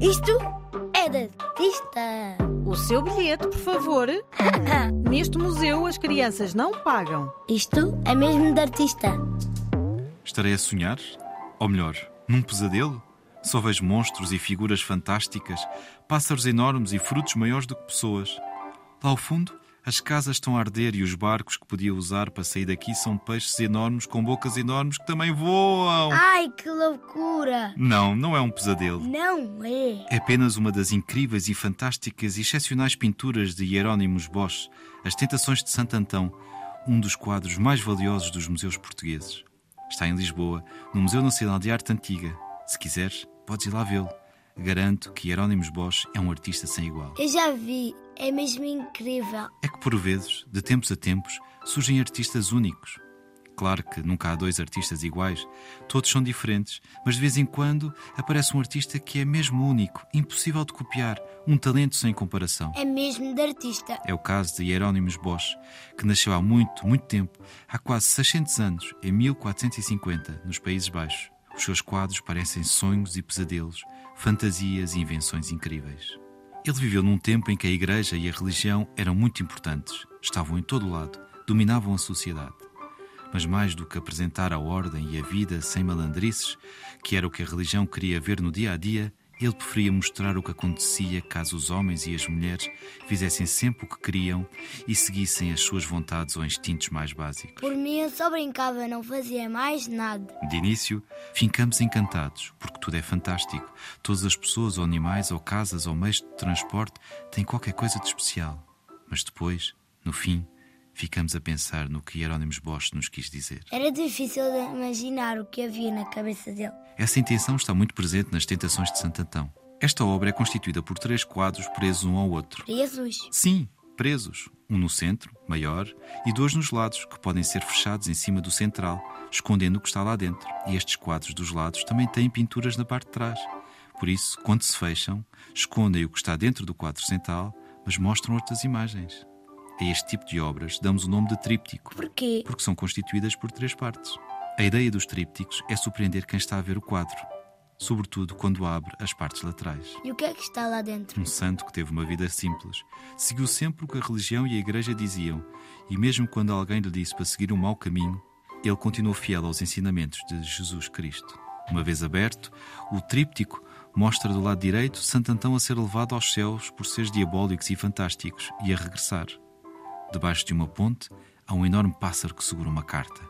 Isto é de artista. O seu bilhete, por favor. Neste museu as crianças não pagam. Isto é mesmo de artista. Estarei a sonhar? Ou melhor, num pesadelo? Só vejo monstros e figuras fantásticas, pássaros enormes e frutos maiores do que pessoas. Lá ao fundo, as casas estão a arder e os barcos que podia usar para sair daqui são peixes enormes com bocas enormes que também voam. Ai, que loucura! Não, não é um pesadelo. Não é. É apenas uma das incríveis e fantásticas e excepcionais pinturas de Hieronymus Bosch, As Tentações de Santo Antão, um dos quadros mais valiosos dos museus portugueses. Está em Lisboa, no Museu Nacional de Arte Antiga. Se quiseres, podes ir lá vê-lo. Garanto que Hieronymus Bosch é um artista sem igual. Eu já vi. É mesmo incrível. É que por vezes, de tempos a tempos, surgem artistas únicos. Claro que nunca há dois artistas iguais, todos são diferentes, mas de vez em quando aparece um artista que é mesmo único, impossível de copiar, um talento sem comparação. É mesmo de artista. É o caso de Hieronymus Bosch, que nasceu há muito, muito tempo, há quase 600 anos, em 1450, nos Países Baixos. Os seus quadros parecem sonhos e pesadelos, fantasias e invenções incríveis. Ele viveu num tempo em que a igreja e a religião eram muito importantes, estavam em todo lado, dominavam a sociedade. Mas mais do que apresentar a ordem e a vida sem malandrices, que era o que a religião queria ver no dia a dia, ele preferia mostrar o que acontecia caso os homens e as mulheres fizessem sempre o que queriam e seguissem as suas vontades ou instintos mais básicos. Por mim, eu só brincava, não fazia mais nada. De início, ficamos encantados, porque tudo é fantástico. Todas as pessoas, ou animais, ou casas, ou meios de transporte têm qualquer coisa de especial. Mas depois, no fim, ficamos a pensar no que Hieronymus Bosch nos quis dizer. Era difícil de imaginar o que havia na cabeça dele. Essa intenção está muito presente nas Tentações de Santo Antão. Esta obra é constituída por três quadros presos um ao outro. Jesus. Sim, presos. Um no centro, maior, e dois nos lados, que podem ser fechados em cima do central, escondendo o que está lá dentro. E estes quadros dos lados também têm pinturas na parte de trás. Por isso, quando se fecham, escondem o que está dentro do quadro central, mas mostram outras imagens. A este tipo de obras damos o nome de tríptico. Porquê? Porque são constituídas por três partes. A ideia dos trípticos é surpreender quem está a ver o quadro, sobretudo quando abre as partes laterais. E o que é que está lá dentro? Um santo que teve uma vida simples, seguiu sempre o que a religião e a igreja diziam, e mesmo quando alguém lhe disse para seguir um mau caminho, ele continuou fiel aos ensinamentos de Jesus Cristo. Uma vez aberto, o tríptico mostra do lado direito Santo Antão a ser levado aos céus por seres diabólicos e fantásticos e a regressar. Debaixo de uma ponte há um enorme pássaro que segura uma carta.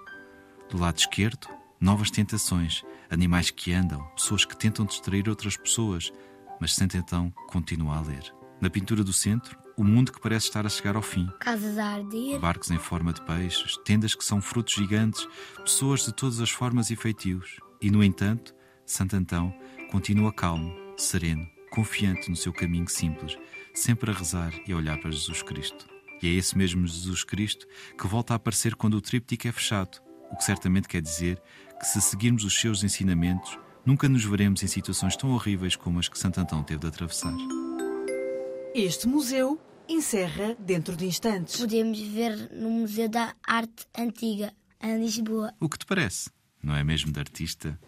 Do lado esquerdo, novas tentações, animais que andam, pessoas que tentam distrair outras pessoas, mas Santo Antão continua a ler. Na pintura do centro, o mundo que parece estar a chegar ao fim. Casas a arder. Barcos em forma de peixes, tendas que são frutos gigantes, pessoas de todas as formas e feitios. E, no entanto, Santo Antão continua calmo, sereno, confiante no seu caminho simples, sempre a rezar e a olhar para Jesus Cristo. E é esse mesmo Jesus Cristo que volta a aparecer quando o tríptico é fechado, o que certamente quer dizer que se seguirmos os seus ensinamentos, nunca nos veremos em situações tão horríveis como as que Santo Antão teve de atravessar. Este museu encerra dentro de instantes. Podemos ver no Museu da Arte Antiga, em Lisboa. O que te parece? Não é mesmo de artista?